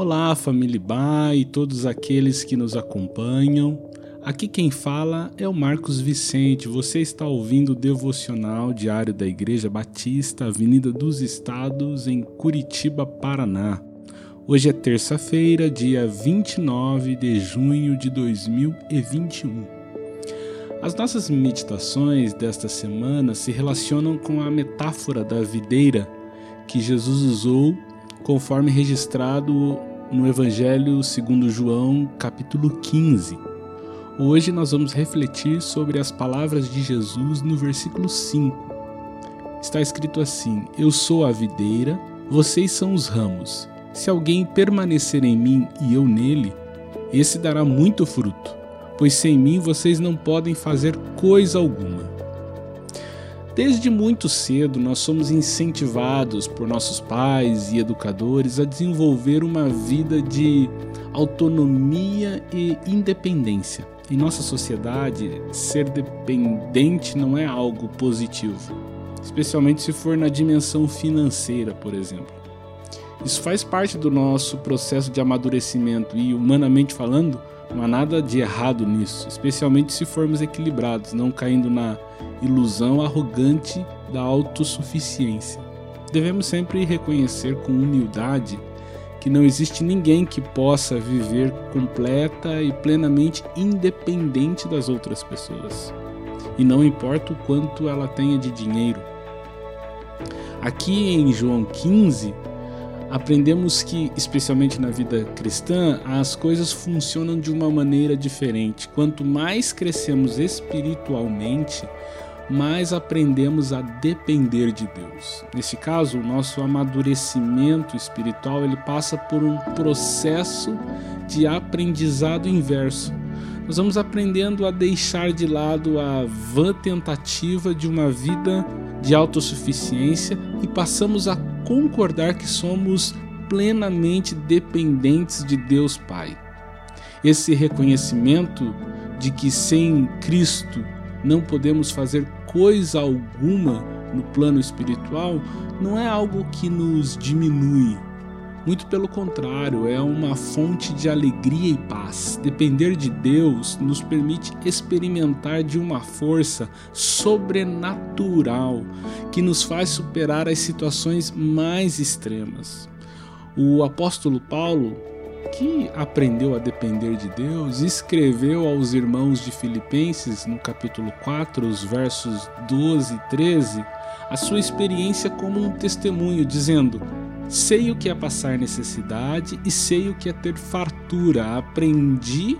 Olá, família Ba e todos aqueles que nos acompanham. Aqui quem fala é o Marcos Vicente. Você está ouvindo o devocional diário da Igreja Batista, Avenida dos Estados, em Curitiba, Paraná. Hoje é terça-feira, dia 29 de junho de 2021. As nossas meditações desta semana se relacionam com a metáfora da videira que Jesus usou conforme registrado no Evangelho segundo João, capítulo 15. Hoje nós vamos refletir sobre as palavras de Jesus no versículo 5. Está escrito assim: Eu sou a videira, vocês são os ramos. Se alguém permanecer em mim e eu nele, esse dará muito fruto, pois sem mim vocês não podem fazer coisa alguma. Desde muito cedo, nós somos incentivados por nossos pais e educadores a desenvolver uma vida de autonomia e independência. Em nossa sociedade, ser dependente não é algo positivo, especialmente se for na dimensão financeira, por exemplo. Isso faz parte do nosso processo de amadurecimento e, humanamente falando, não há nada de errado nisso, especialmente se formos equilibrados, não caindo na ilusão arrogante da autossuficiência. Devemos sempre reconhecer com humildade que não existe ninguém que possa viver completa e plenamente independente das outras pessoas. E não importa o quanto ela tenha de dinheiro. Aqui em João 15, aprendemos que, especialmente na vida cristã, as coisas funcionam de uma maneira diferente. Quanto mais crescemos espiritualmente, mais aprendemos a depender de Deus. Nesse caso, o nosso amadurecimento espiritual ele passa por um processo de aprendizado inverso. Nós vamos aprendendo a deixar de lado a vã tentativa de uma vida de autossuficiência e passamos a concordar que somos plenamente dependentes de Deus Pai. Esse reconhecimento de que sem Cristo não podemos fazer coisa alguma no plano espiritual não é algo que nos diminui, muito pelo contrário, é uma fonte de alegria e paz. Depender de Deus nos permite experimentar de uma força sobrenatural que nos faz superar as situações mais extremas. O apóstolo Paulo, que aprendeu a depender de Deus, escreveu aos irmãos de Filipenses, no capítulo 4, os versos 12 e 13, a sua experiência como um testemunho, dizendo: Sei o que é passar necessidade e sei o que é ter fartura. Aprendi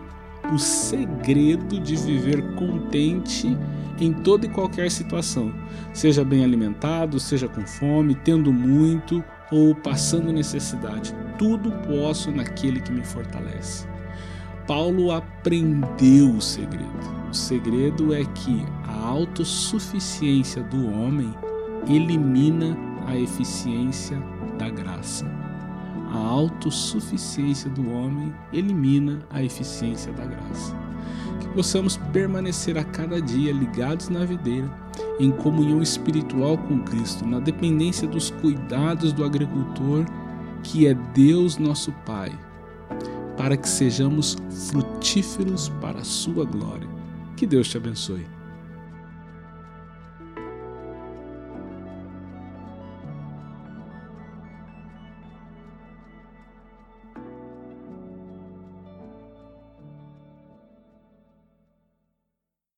o segredo de viver contente em toda e qualquer situação, seja bem alimentado, seja com fome, tendo muito ou passando necessidade. Tudo posso naquele que me fortalece. Paulo aprendeu o segredo. O segredo é que a autossuficiência do homem elimina a eficiência da graça. A autossuficiência do homem elimina a eficiência da graça. Que possamos permanecer a cada dia ligados na videira, em comunhão espiritual com Cristo, na dependência dos cuidados do agricultor, que é Deus nosso Pai, para que sejamos frutíferos para a sua glória. Que Deus te abençoe.